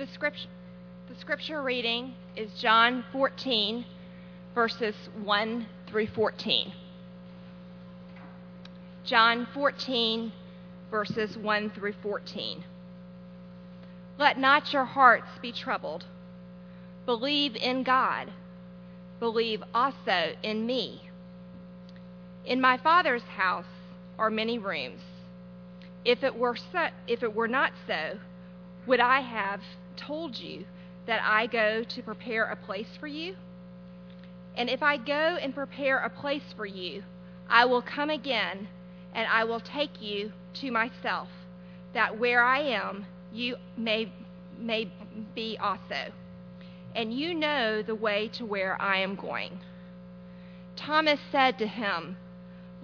The scripture, the scripture reading is John 14, verses 1 through 14. John 14, verses 1 through 14. Let not your hearts be troubled. Believe in God. Believe also in me. In my Father's house are many rooms. If it were so, if it were not so, would I have told you that I go to prepare a place for you? And if I go and prepare a place for you, I will come again and I will take you to myself, that where I am, you may, may be also. And you know the way to where I am going. Thomas said to him,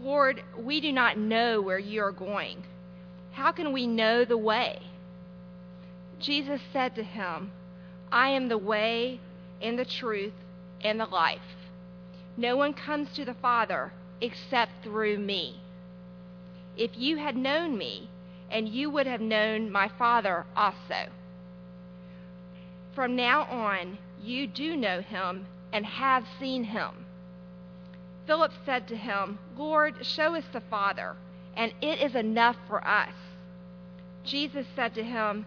Lord, we do not know where you are going. How can we know the way? Jesus said to him, I am the way and the truth and the life. No one comes to the Father except through me. If you had known me, and you would have known my Father also. From now on, you do know him and have seen him. Philip said to him, Lord, show us the Father, and it is enough for us. Jesus said to him,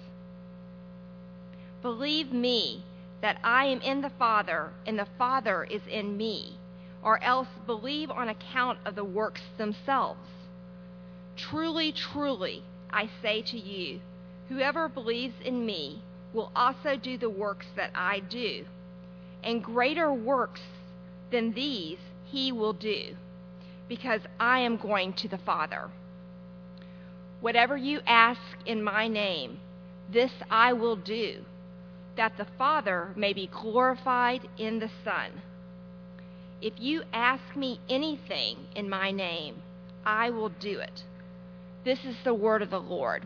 Believe me that I am in the Father, and the Father is in me, or else believe on account of the works themselves. Truly, truly, I say to you, whoever believes in me will also do the works that I do, and greater works than these he will do, because I am going to the Father. Whatever you ask in my name, this I will do, that the Father may be glorified in the Son. If you ask me anything in my name, I will do it. This is the word of the Lord.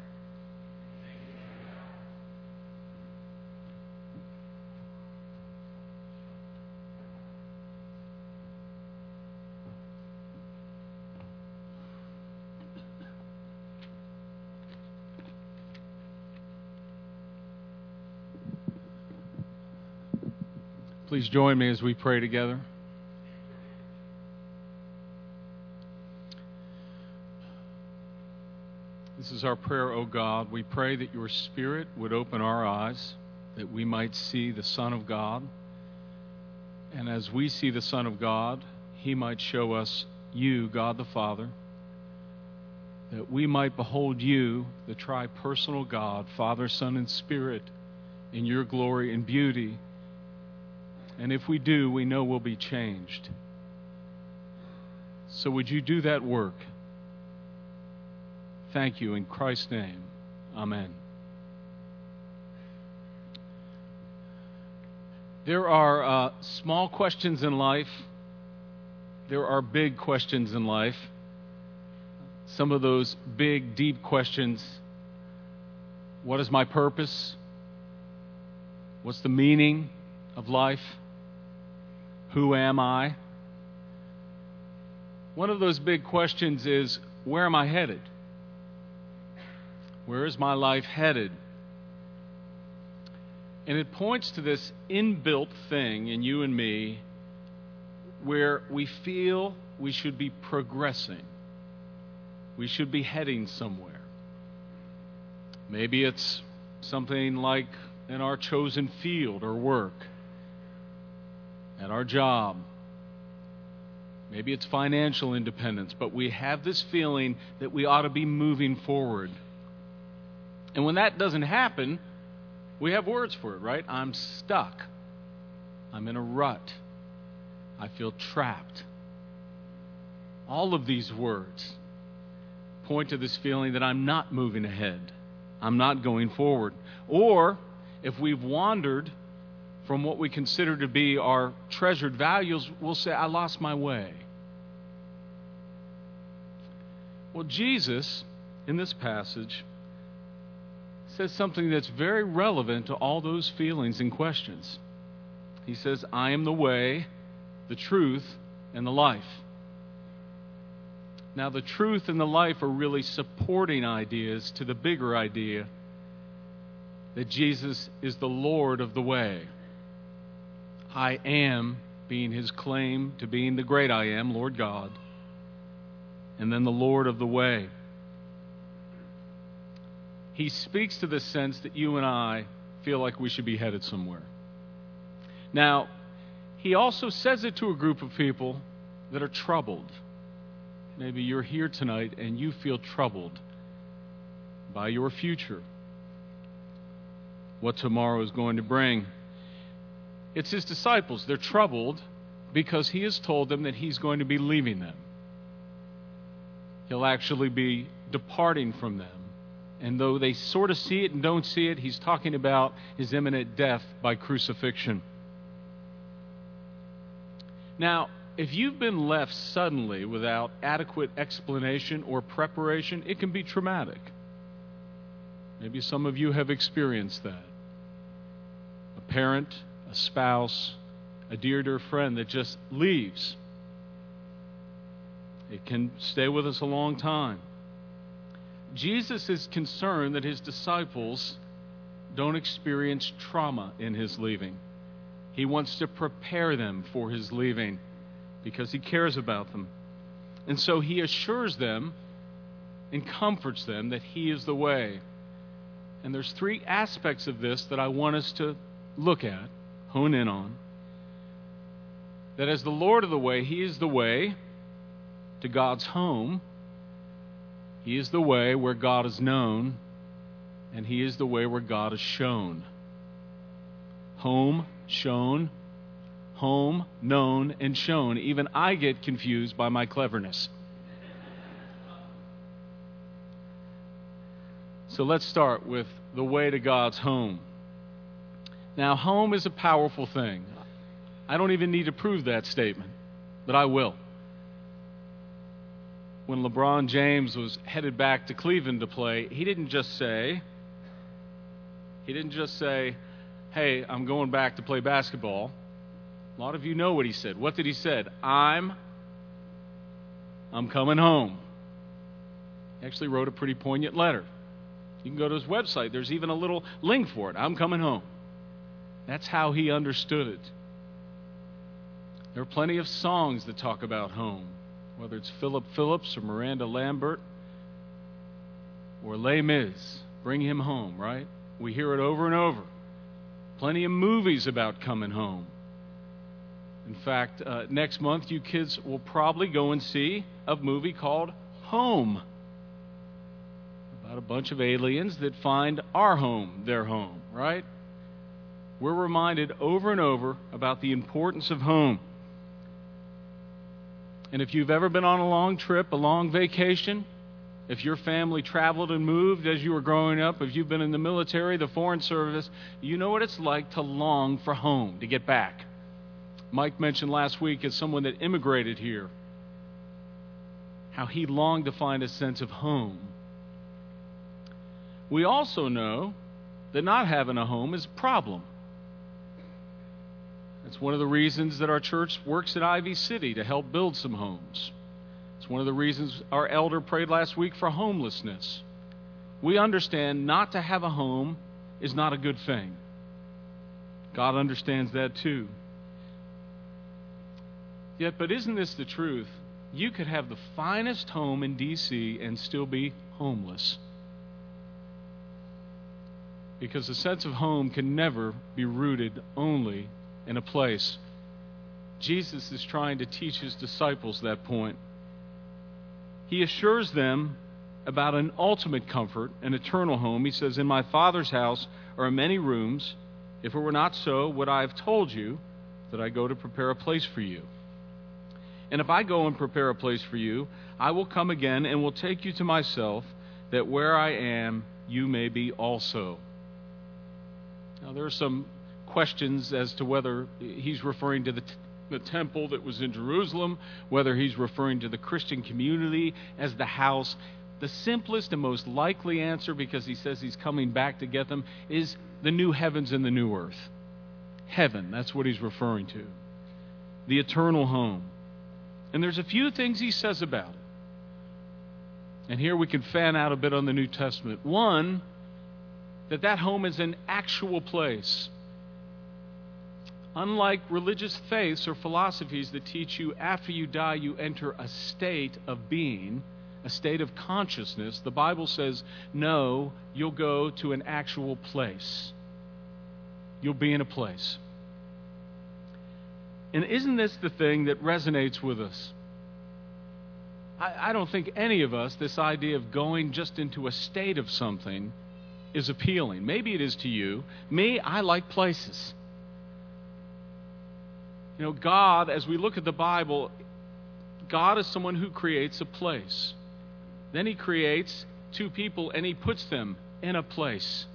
Please join me as we pray together. This is our prayer, O God. We pray that your Spirit would open our eyes, that we might see the Son of God. And as we see the Son of God, he might show us you, God the Father, that we might behold you, the tri personal God, Father, Son, and Spirit, in your glory and beauty. And if we do, we know we'll be changed. So would you do that work? Thank you in Christ's name. Amen. There are uh, small questions in life, there are big questions in life. Some of those big, deep questions what is my purpose? What's the meaning of life? Who am I? One of those big questions is where am I headed? Where is my life headed? And it points to this inbuilt thing in you and me where we feel we should be progressing. We should be heading somewhere. Maybe it's something like in our chosen field or work, at our job. Maybe it's financial independence, but we have this feeling that we ought to be moving forward. And when that doesn't happen, we have words for it, right? I'm stuck. I'm in a rut. I feel trapped. All of these words point to this feeling that I'm not moving ahead. I'm not going forward. Or if we've wandered from what we consider to be our treasured values, we'll say, I lost my way. Well, Jesus, in this passage, says something that's very relevant to all those feelings and questions. He says, I am the way, the truth, and the life. Now, the truth and the life are really supporting ideas to the bigger idea that Jesus is the Lord of the way. I am being his claim to being the great I am, Lord God, and then the Lord of the way. He speaks to the sense that you and I feel like we should be headed somewhere. Now, he also says it to a group of people that are troubled. Maybe you're here tonight and you feel troubled by your future, what tomorrow is going to bring. It's his disciples. They're troubled because he has told them that he's going to be leaving them. He'll actually be departing from them. And though they sort of see it and don't see it, he's talking about his imminent death by crucifixion. Now, if you've been left suddenly without adequate explanation or preparation, it can be traumatic. Maybe some of you have experienced that. A parent, a spouse, a dear, dear friend that just leaves. It can stay with us a long time. Jesus is concerned that his disciples don't experience trauma in his leaving. He wants to prepare them for his leaving because he cares about them. And so he assures them and comforts them that he is the way. And there's three aspects of this that I want us to look at hone in on. That as the Lord of the way, He is the way to God's home. He is the way where God is known, and He is the way where God is shown. Home, shown, home, known, and shown. Even I get confused by my cleverness. So let's start with the way to God's home. Now, home is a powerful thing. I don't even need to prove that statement, but I will. When LeBron James was headed back to Cleveland to play, he didn't just say, he didn't just say, hey, I'm going back to play basketball. A lot of you know what he said. What did he said? I'm I'm coming home. He actually wrote a pretty poignant letter. You can go to his website. There's even a little link for it. I'm coming home. That's how he understood it. There are plenty of songs that talk about home, whether it's Philip Phillips or Miranda Lambert or Les Mis. Bring him home, right? We hear it over and over. Plenty of movies about coming home. In fact, uh, next month, you kids will probably go and see a movie called Home about a bunch of aliens that find our home their home, right? We're reminded over and over about the importance of home. And if you've ever been on a long trip, a long vacation, if your family traveled and moved as you were growing up, if you've been in the military, the foreign service, you know what it's like to long for home, to get back. Mike mentioned last week as someone that immigrated here how he longed to find a sense of home. We also know that not having a home is a problem. It's one of the reasons that our church works at Ivy City to help build some homes. It's one of the reasons our elder prayed last week for homelessness. We understand not to have a home is not a good thing. God understands that too. Yet, but isn't this the truth? You could have the finest home in D.C. and still be homeless. Because the sense of home can never be rooted only in a place. Jesus is trying to teach his disciples that point. He assures them about an ultimate comfort, an eternal home. He says, In my Father's house are many rooms. If it were not so, would I have told you that I go to prepare a place for you? And if I go and prepare a place for you, I will come again and will take you to myself, that where I am, you may be also. Now, there are some questions as to whether he's referring to the, t- the temple that was in Jerusalem, whether he's referring to the Christian community as the house. The simplest and most likely answer, because he says he's coming back to get them, is the new heavens and the new earth. Heaven, that's what he's referring to. The eternal home. And there's a few things he says about it. And here we can fan out a bit on the New Testament. One, that that home is an actual place. Unlike religious faiths or philosophies that teach you after you die you enter a state of being, a state of consciousness, the Bible says, no, you'll go to an actual place. You'll be in a place. And isn't this the thing that resonates with us? I, I, don't think any of us, this idea of going just into a state of something, is appealing. Maybe it is to you. Me, I like places. You know, God, as we look at the Bible, God is someone who creates a place. Then He creates two people and He puts them in a place.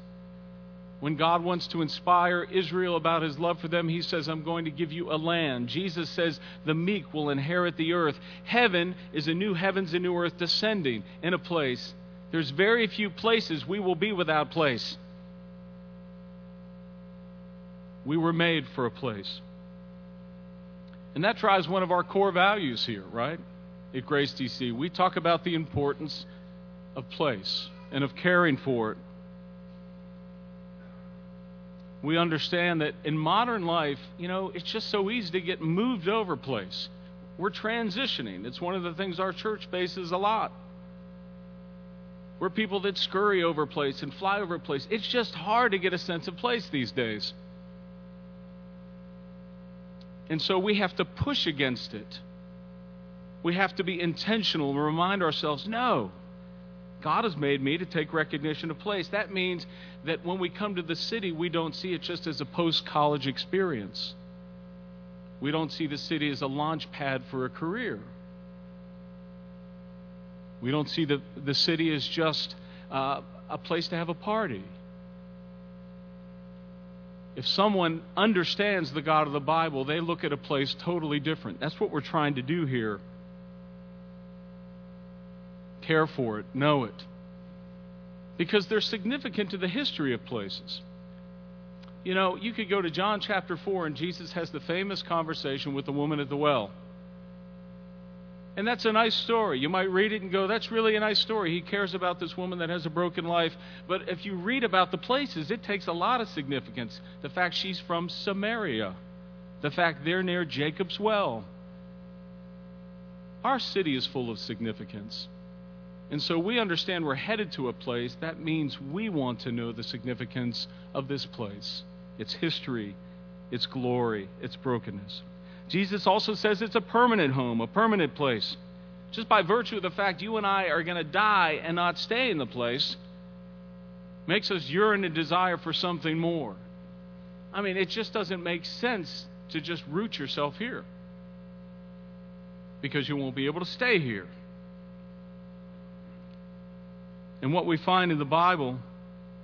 When God wants to inspire Israel about his love for them, he says, I'm going to give you a land. Jesus says, the meek will inherit the earth. Heaven is a new heavens and new earth descending in a place. There's very few places we will be without place. We were made for a place. And that drives one of our core values here, right? At Grace DC. We talk about the importance of place and of caring for it we understand that in modern life, you know, it's just so easy to get moved over place. We're transitioning. It's one of the things our church faces a lot. We're people that scurry over place and fly over place. It's just hard to get a sense of place these days. And so we have to push against it. We have to be intentional and remind ourselves no, God has made me to take recognition of place. That means that when we come to the city, we don't see it just as a post college experience. We don't see the city as a launch pad for a career. We don't see the, the city as just uh, a place to have a party. If someone understands the God of the Bible, they look at a place totally different. That's what we're trying to do here care for it, know it. Because they're significant to the history of places. You know, you could go to John chapter 4, and Jesus has the famous conversation with the woman at the well. And that's a nice story. You might read it and go, that's really a nice story. He cares about this woman that has a broken life. But if you read about the places, it takes a lot of significance. The fact she's from Samaria, the fact they're near Jacob's well. Our city is full of significance. And so we understand we're headed to a place. That means we want to know the significance of this place its history, its glory, its brokenness. Jesus also says it's a permanent home, a permanent place. Just by virtue of the fact you and I are going to die and not stay in the place makes us yearn and desire for something more. I mean, it just doesn't make sense to just root yourself here because you won't be able to stay here. And what we find in the Bible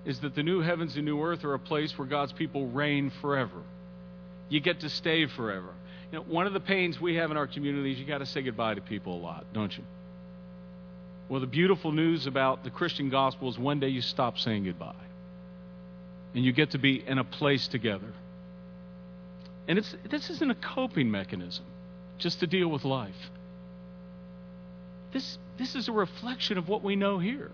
is that the new heavens and new earth are a place where God's people reign forever. You get to stay forever. One of the pains we have in our community is you got to say goodbye to people a lot, don't you? Well, the beautiful news about the Christian gospel is one day you stop saying goodbye. And you get to be in a place together. And it's, this isn't a coping mechanism just to deal with life. This, this is a reflection of what we know here.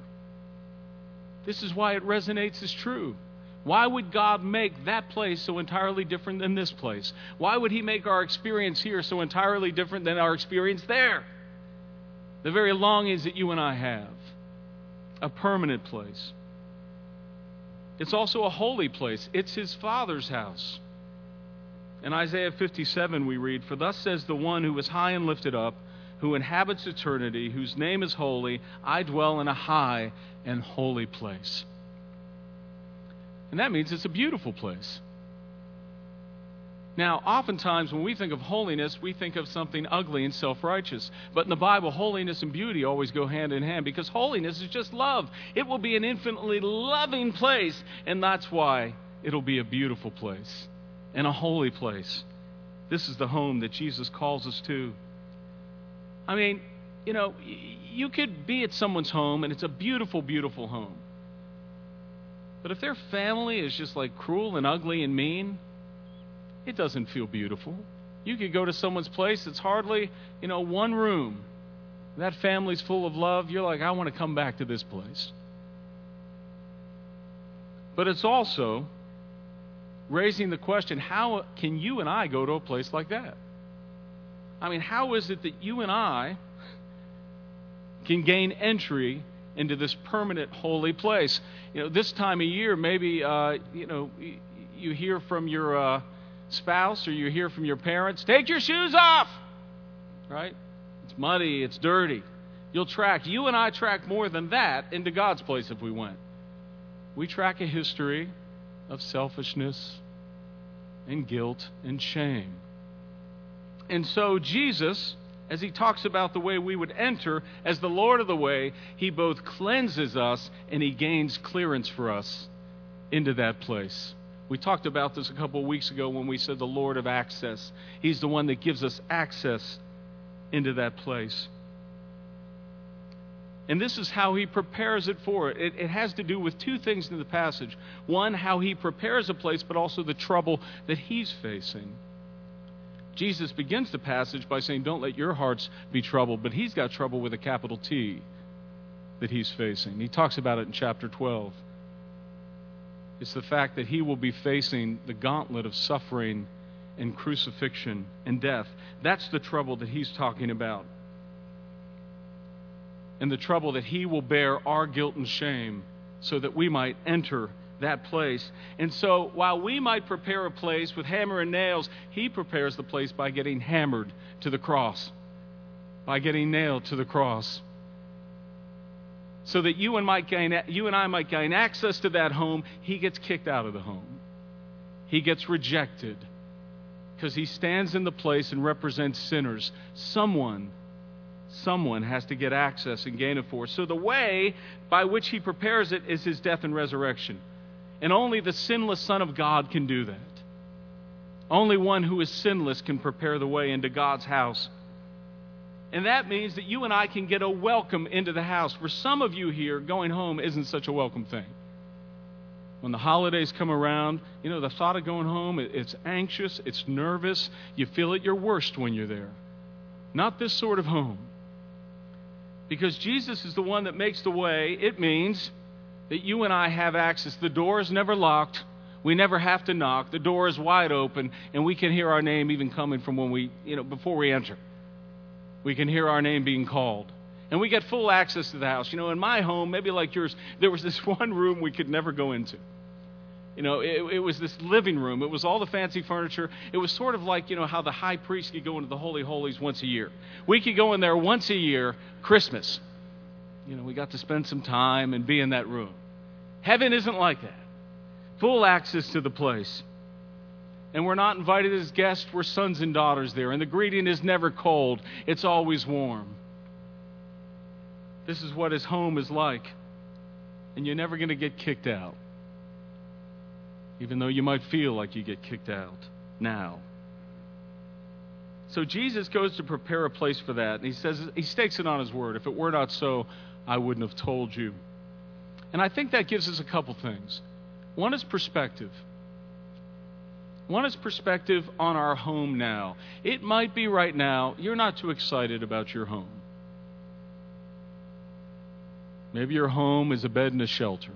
This is why it resonates as true. Why would God make that place so entirely different than this place? Why would He make our experience here so entirely different than our experience there? The very longings that you and I have. A permanent place. It's also a holy place. It's His Father's house. In Isaiah 57, we read, For thus says the one who is high and lifted up who inhabits eternity, whose name is holy, I dwell in a high and holy place. And that means it's a beautiful place. Now, oftentimes when we think of holiness, we think of something ugly and self righteous. But in the Bible, holiness and beauty always go hand in hand because holiness is just love. It will be an infinitely loving place, and that's why it'll be a beautiful place and a holy place. This is the home that Jesus calls us to. I mean, you know, you could be at someone's home and it's a beautiful, beautiful home. But if their family is just like cruel and ugly and mean, it doesn't feel beautiful. You could go to someone's place, it's hardly, you know, one room. That family's full of love. You're like, I want to come back to this place. But it's also raising the question how can you and I go to a place like that? I mean, how is it that you and I can gain entry into this permanent holy place? You know, this time of year, maybe, uh, you know, you hear from your uh, spouse or you hear from your parents, take your shoes off, right? It's muddy, it's dirty. You'll track, you and I track more than that into God's place if we went. We track a history of selfishness and guilt and shame. And so, Jesus, as he talks about the way we would enter as the Lord of the way, he both cleanses us and he gains clearance for us into that place. We talked about this a couple of weeks ago when we said the Lord of access. He's the one that gives us access into that place. And this is how he prepares it for it. it. It has to do with two things in the passage one, how he prepares a place, but also the trouble that he's facing. Jesus begins the passage by saying, Don't let your hearts be troubled, but he's got trouble with a capital T that he's facing. He talks about it in chapter 12. It's the fact that he will be facing the gauntlet of suffering and crucifixion and death. That's the trouble that he's talking about and the trouble that he will bear our guilt and shame so that we might enter that place. And so, while we might prepare a place with hammer and nails, he prepares the place by getting hammered to the cross, by getting nailed to the cross. So that you and, might gain, you and I might gain access to that home, he gets kicked out of the home. He gets rejected because he stands in the place and represents sinners. Someone someone has to get access and gain it for. So the way by which he prepares it is his death and resurrection. And only the sinless Son of God can do that. Only one who is sinless can prepare the way into God's house. And that means that you and I can get a welcome into the house. For some of you here, going home isn't such a welcome thing. When the holidays come around, you know, the thought of going home, it's anxious, it's nervous. You feel at your worst when you're there. Not this sort of home. Because Jesus is the one that makes the way, it means that you and I have access. The door is never locked. We never have to knock. The door is wide open, and we can hear our name even coming from when we, you know, before we enter. We can hear our name being called. And we get full access to the house. You know, in my home, maybe like yours, there was this one room we could never go into. You know, it, it, was this living room. It was all the fancy furniture. It was sort of like, you know, how the high priest could go into the Holy Holies once a year. We could go in there once a year, Christmas. You know, we got to spend some time and be in that room. Heaven isn't like that. Full access to the place. And we're not invited as guests, we're sons and daughters there. And the greeting is never cold, it's always warm. This is what his home is like. And you're never going to get kicked out even though you might feel like you get kicked out now. So Jesus goes to prepare a place for that, and he says he stakes it on his word. If it were not so, I wouldn't have told you. And I think that gives us a couple things. One is perspective. One is perspective on our home now. It might be right now you're not too excited about your home. Maybe your home is a bed and a shelter.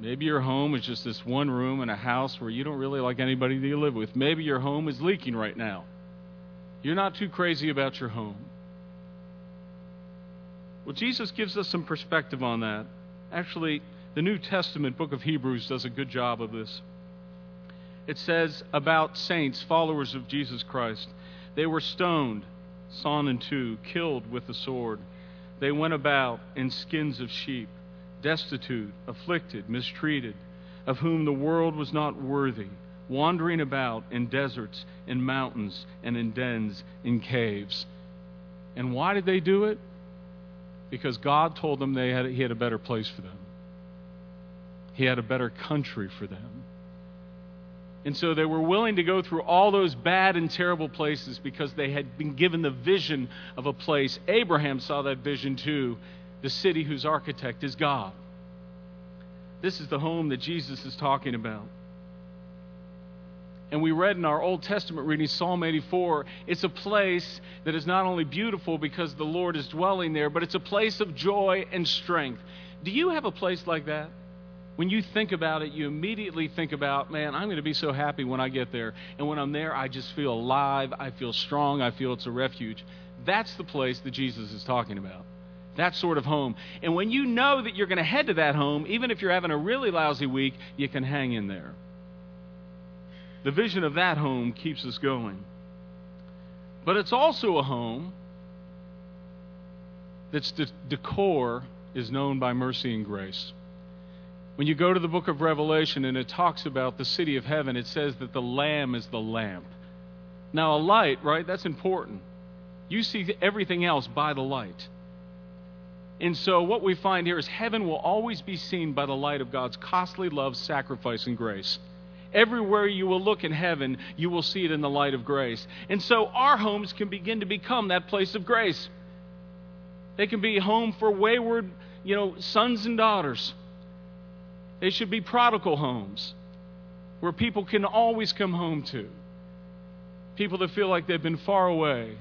Maybe your home is just this one room in a house where you don't really like anybody that you live with. Maybe your home is leaking right now. You're not too crazy about your home. Well, Jesus gives us some perspective on that. Actually, the New Testament book of Hebrews does a good job of this. It says about saints, followers of Jesus Christ, they were stoned, sawn in two, killed with the sword. They went about in skins of sheep destitute, afflicted, mistreated, of whom the world was not worthy, wandering about in deserts, in mountains, and in dens, in caves. And why did they do it? Because God told them they had, He had a better place for them. He had a better country for them. And so they were willing to go through all those bad and terrible places because they had been given the vision of a place. Abraham saw that vision too the city whose architect is God. This is the home that Jesus is talking about. And we read in our Old Testament reading, Psalm 84, it's a place that is not only beautiful because the Lord is dwelling there, but it's a place of joy and strength. Do you have a place like that? When you think about it, you immediately think about, man, I'm going to be so happy when I get there. And when I'm there, I just feel alive. I feel strong. I feel it's a refuge. That's the place that Jesus is talking about. That sort of home. And when you know that you're going to head to that home, even if you're having a really lousy week, you can hang in there. The vision of that home keeps us going. But it's also a home that's the decor is known by mercy and grace. When you go to the book of Revelation and it talks about the city of heaven, it says that the Lamb is the lamp. Now, a light, right? That's important. You see everything else by the light. And so, what we find here is heaven will always be seen by the light of God's costly love, sacrifice, and grace. Everywhere you will look in heaven, you will see it in the light of grace. And so, our homes can begin to become that place of grace. They can be home for wayward, you know, sons and daughters. They should be prodigal homes where people can always come home to. People that feel like they've been far away.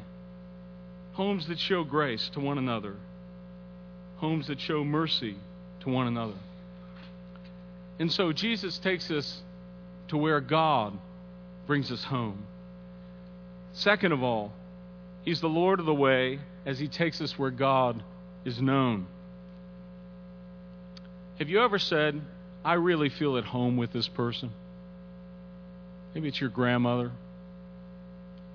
Homes that show grace to one another. Homes that show mercy to one another. And so Jesus takes us to where God brings us home. Second of all, He's the Lord of the way as He takes us where God is known. Have you ever said, I really feel at home with this person. Maybe it's your grandmother.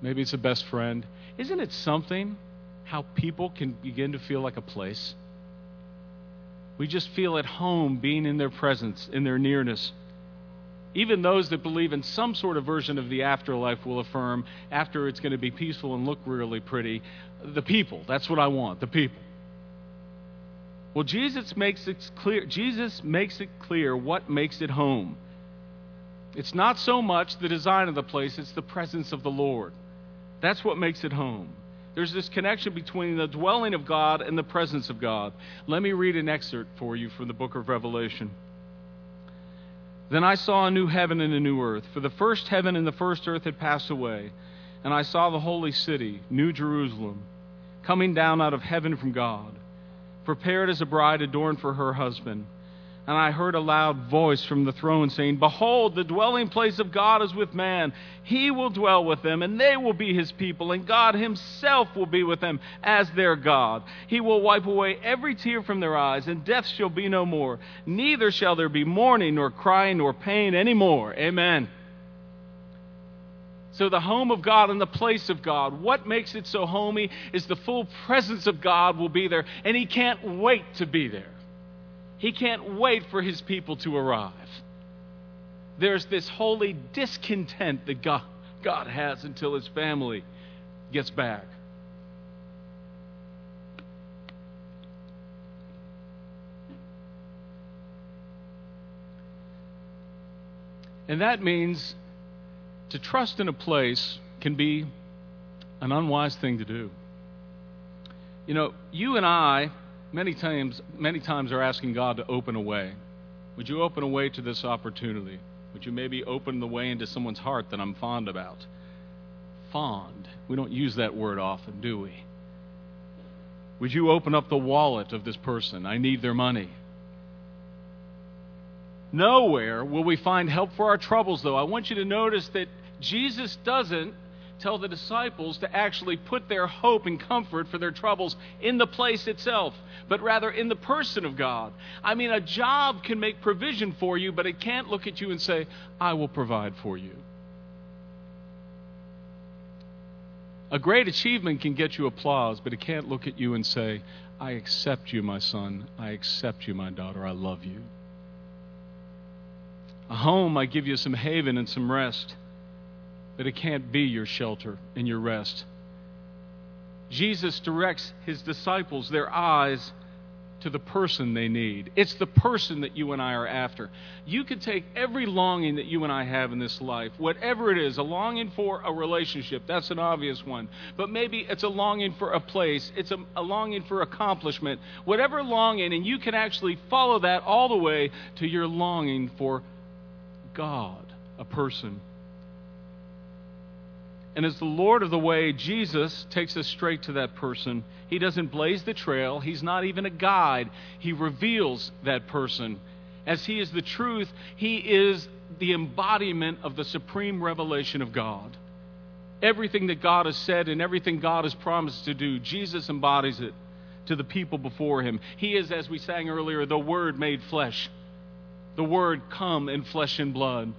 Maybe it's a best friend. Isn't it something how people can begin to feel like a place? We just feel at home being in their presence, in their nearness. Even those that believe in some sort of version of the afterlife will affirm after it's going to be peaceful and look really pretty. The people, that's what I want, the people. Well, Jesus makes it clear. Jesus makes it clear what makes it home. It's not so much the design of the place, it's the presence of the Lord. That's what makes it home. There's this connection between the dwelling of God and the presence of God. Let me read an excerpt for you from the book of Revelation. Then I saw a new heaven and a new earth, for the first heaven and the first earth had passed away, and I saw the holy city, New Jerusalem, coming down out of heaven from God prepared as a bride adorned for her husband. And I heard a loud voice from the throne saying, Behold, the dwelling place of God is with man. He will dwell with them, and they will be his people, and God himself will be with them as their God. He will wipe away every tear from their eyes, and death shall be no more. Neither shall there be mourning, nor crying, nor pain any more. Amen. So, the home of God and the place of God, what makes it so homey is the full presence of God will be there, and He can't wait to be there. He can't wait for His people to arrive. There's this holy discontent that God, God has until His family gets back. And that means to trust in a place can be an unwise thing to do. You know, you and I many times many times are asking God to open a way. Would you open a way to this opportunity? Would you maybe open the way into someone's heart that I'm fond about? Fond. We don't use that word often, do we? Would you open up the wallet of this person? I need their money. Nowhere will we find help for our troubles, though. I want you to notice that Jesus doesn't tell the disciples to actually put their hope and comfort for their troubles in the place itself, but rather in the person of God. I mean, a job can make provision for you, but it can't look at you and say, I will provide for you. A great achievement can get you applause, but it can't look at you and say, I accept you, my son. I accept you, my daughter. I love you. A home might give you some haven and some rest, but it can't be your shelter and your rest. Jesus directs his disciples, their eyes, to the person they need. It's the person that you and I are after. You could take every longing that you and I have in this life, whatever it is, a longing for a relationship, that's an obvious one. But maybe it's a longing for a place, it's a, a longing for accomplishment, whatever longing, and you can actually follow that all the way to your longing for God, a person. And as the Lord of the way, Jesus takes us straight to that person. He doesn't blaze the trail, He's not even a guide. He reveals that person. As He is the truth, He is the embodiment of the supreme revelation of God. Everything that God has said and everything God has promised to do, Jesus embodies it to the people before Him. He is, as we sang earlier, the Word made flesh, the Word come in flesh and blood.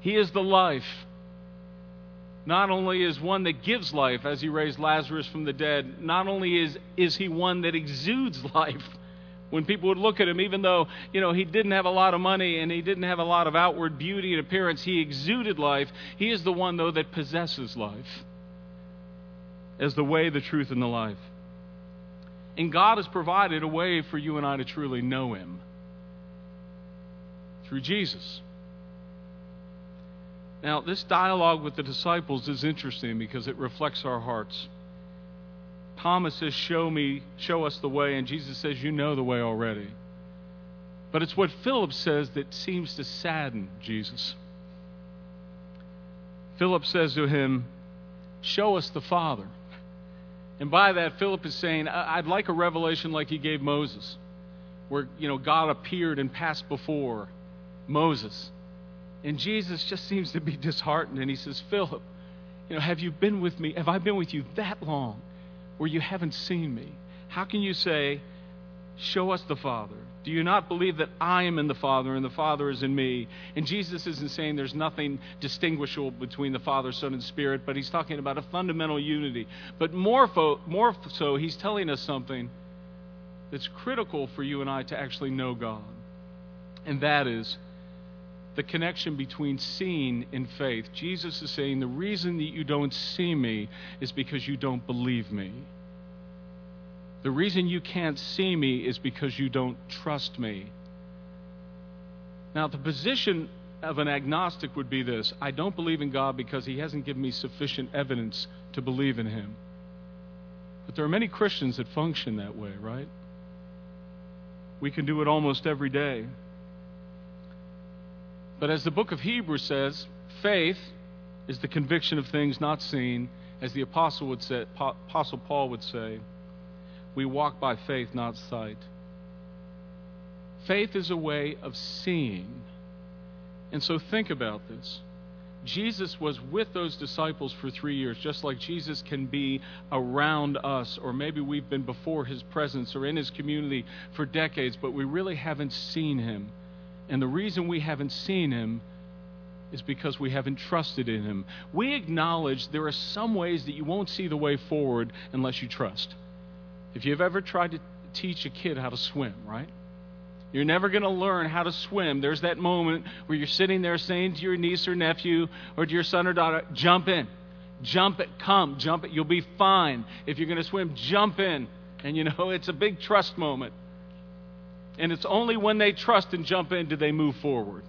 He is the life not only is one that gives life as he raised Lazarus from the dead, not only is, is he one that exudes life. When people would look at him, even though, you know, he didn't have a lot of money and he didn't have a lot of outward beauty and appearance, he exuded life. He is the one, though, that possesses life as the way, the truth, and the life. And God has provided a way for you and I to truly know him through Jesus. Now, this dialogue with the disciples is interesting because it reflects our hearts. Thomas says, Show me, show us the way, and Jesus says, You know the way already. But it's what Philip says that seems to sadden Jesus. Philip says to him, Show us the Father. And by that, Philip is saying, I'd like a revelation like he gave Moses, where you know God appeared and passed before Moses. And Jesus just seems to be disheartened and he says, Philip, you know, have you been with me? Have I been with you that long where you haven't seen me? How can you say, Show us the Father? Do you not believe that I am in the Father and the Father is in me? And Jesus isn't saying there's nothing distinguishable between the Father, Son, and Spirit, but he's talking about a fundamental unity. But more, fo- more so, he's telling us something that's critical for you and I to actually know God. And that is the connection between seeing and faith. Jesus is saying, The reason that you don't see me is because you don't believe me. The reason you can't see me is because you don't trust me. Now, the position of an agnostic would be this I don't believe in God because he hasn't given me sufficient evidence to believe in him. But there are many Christians that function that way, right? We can do it almost every day. But as the book of Hebrews says, faith is the conviction of things not seen, as the apostle would say, apostle Paul would say, we walk by faith, not sight. Faith is a way of seeing. And so think about this. Jesus was with those disciples for three years, just like Jesus can be around us, or maybe we've been before his presence or in his community for decades, but we really haven't seen him. And the reason we haven't seen him is because we haven't trusted in him. We acknowledge there are some ways that you won't see the way forward unless you trust. If you've ever tried to teach a kid how to swim, right? You're never going to learn how to swim. There's that moment where you're sitting there saying to your niece or nephew or to your son or daughter, jump in. Jump it. Come. Jump it. You'll be fine. If you're going to swim, jump in. And you know, it's a big trust moment. And it's only when they trust and jump in do they move forward.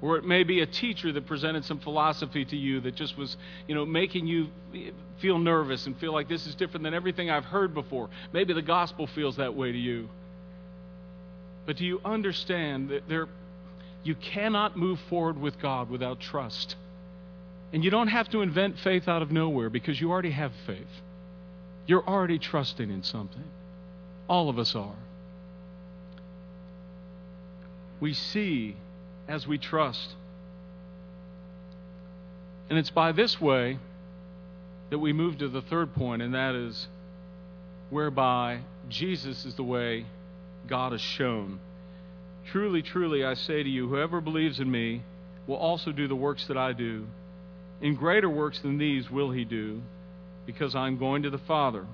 Or it may be a teacher that presented some philosophy to you that just was, you know, making you feel nervous and feel like this is different than everything I've heard before. Maybe the gospel feels that way to you. But do you understand that there you cannot move forward with God without trust? And you don't have to invent faith out of nowhere because you already have faith. You're already trusting in something. All of us are we see as we trust. And it's by this way that we move to the third point, and that is whereby Jesus is the way God has shown. Truly, truly, I say to you, whoever believes in me will also do the works that I do. In greater works than these will he do, because I'm going to the Father.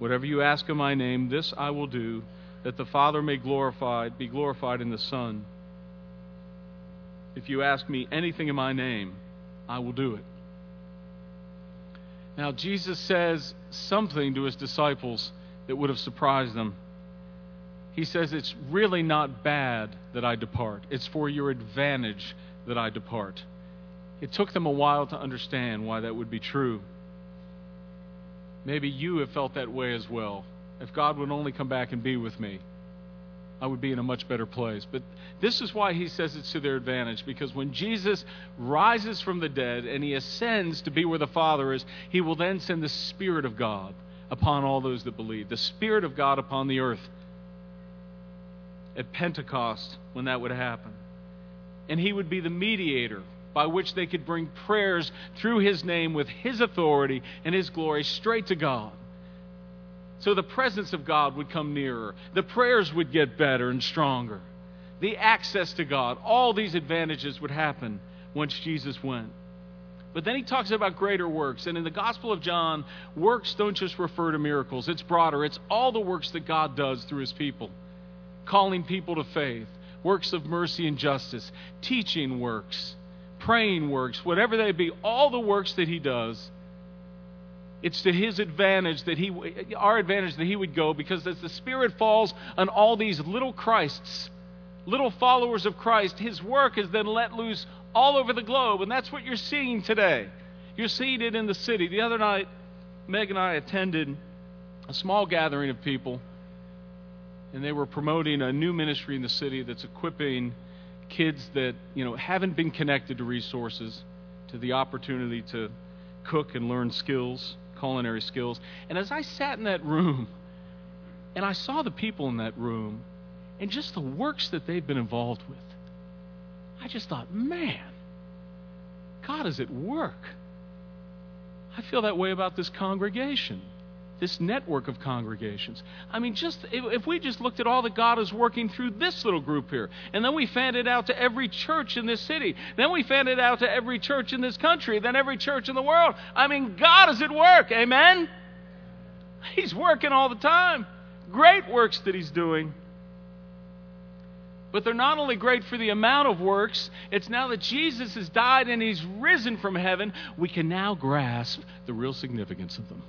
Whatever you ask in my name, this I will do that the Father may glorified, be glorified in the Son. If you ask me anything in my name, I will do it. Now, Jesus says something to his disciples that would have surprised them. he says, It's really not bad that I depart. It's for your advantage that I depart. It took them a while to understand why that would be true. Maybe you have felt that way as well. If God would only come back and be with me, I would be in a much better place. But this is why he says it's to their advantage, because when Jesus rises from the dead and he ascends to be where the Father is, he will then send the Spirit of God upon all those that believe, the Spirit of God upon the earth at Pentecost when that would happen. And he would be the mediator by which they could bring prayers through his name with his authority and his glory straight to God. So the presence of God would come nearer. The prayers would get better and stronger. The access to God, all these advantages would happen once Jesus went. But then he talks about greater works. And in the Gospel of John, works don't just refer to miracles, it's broader. It's all the works that God does through his people calling people to faith, works of mercy and justice, teaching works, praying works, whatever they be, all the works that he does it's to his advantage that he, our advantage that he would go because as the Spirit falls on all these little Christs, little followers of Christ, his work is then let loose all over the globe. And that's what you're seeing today. You're seeing it in the city. The other night, Meg and I attended a small gathering of people, and they were promoting a new ministry in the city that's equipping kids that, you know, haven't been connected to resources to the opportunity to cook and learn skills culinary skills. And as I sat in that room and I saw the people in that room and just the works that they've been involved with, I just thought, man, God is at work. I feel that way about this congregation this network of congregations. I mean, just if, we just looked at all that God is working through this little group here, and then we fanned it out to every church in this city, then we fanned it out to every church in this country, then every church in the world. I mean, God is at work. Amen? He's working all the time. Great works that He's doing. But they're not only great for the amount of works, it's now that Jesus has died and He's risen from heaven, we can now grasp the real significance of them.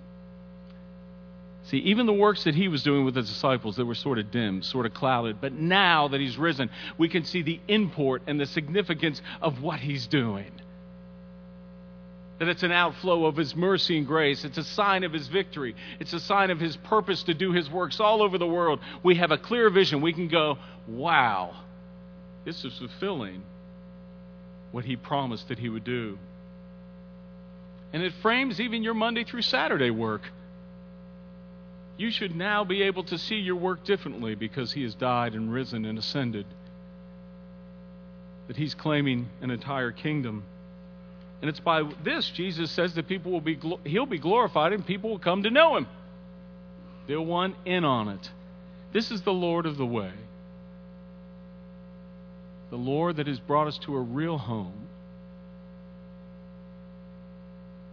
See, even the works that he was doing with his disciples, they were sort of dim, sort of clouded. But now that he's risen, we can see the import and the significance of what he's doing. That it's an outflow of his mercy and grace. It's a sign of his victory. It's a sign of his purpose to do his works all over the world. We have a clear vision. We can go, wow, this is fulfilling what he promised that he would do. And it frames even your Monday through Saturday work you should now be able to see your work differently because he has died and risen and ascended. That he's claiming an entire kingdom. And it's by this Jesus says that people will be he'll be glorified and people will come to know him. They'll want in on it. This is the Lord of the way. The Lord that has brought us to a real home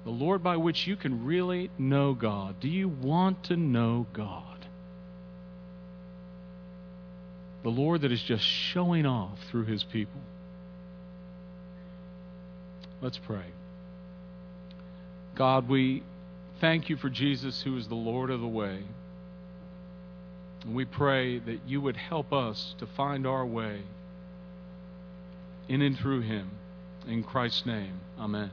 the Lord by which you can really know God. Do you want to know God? The Lord that is just showing off through his people. Let's pray. God, we thank you for Jesus, who is the Lord of the way. And we pray that you would help us to find our way in and through him. In Christ's name, amen.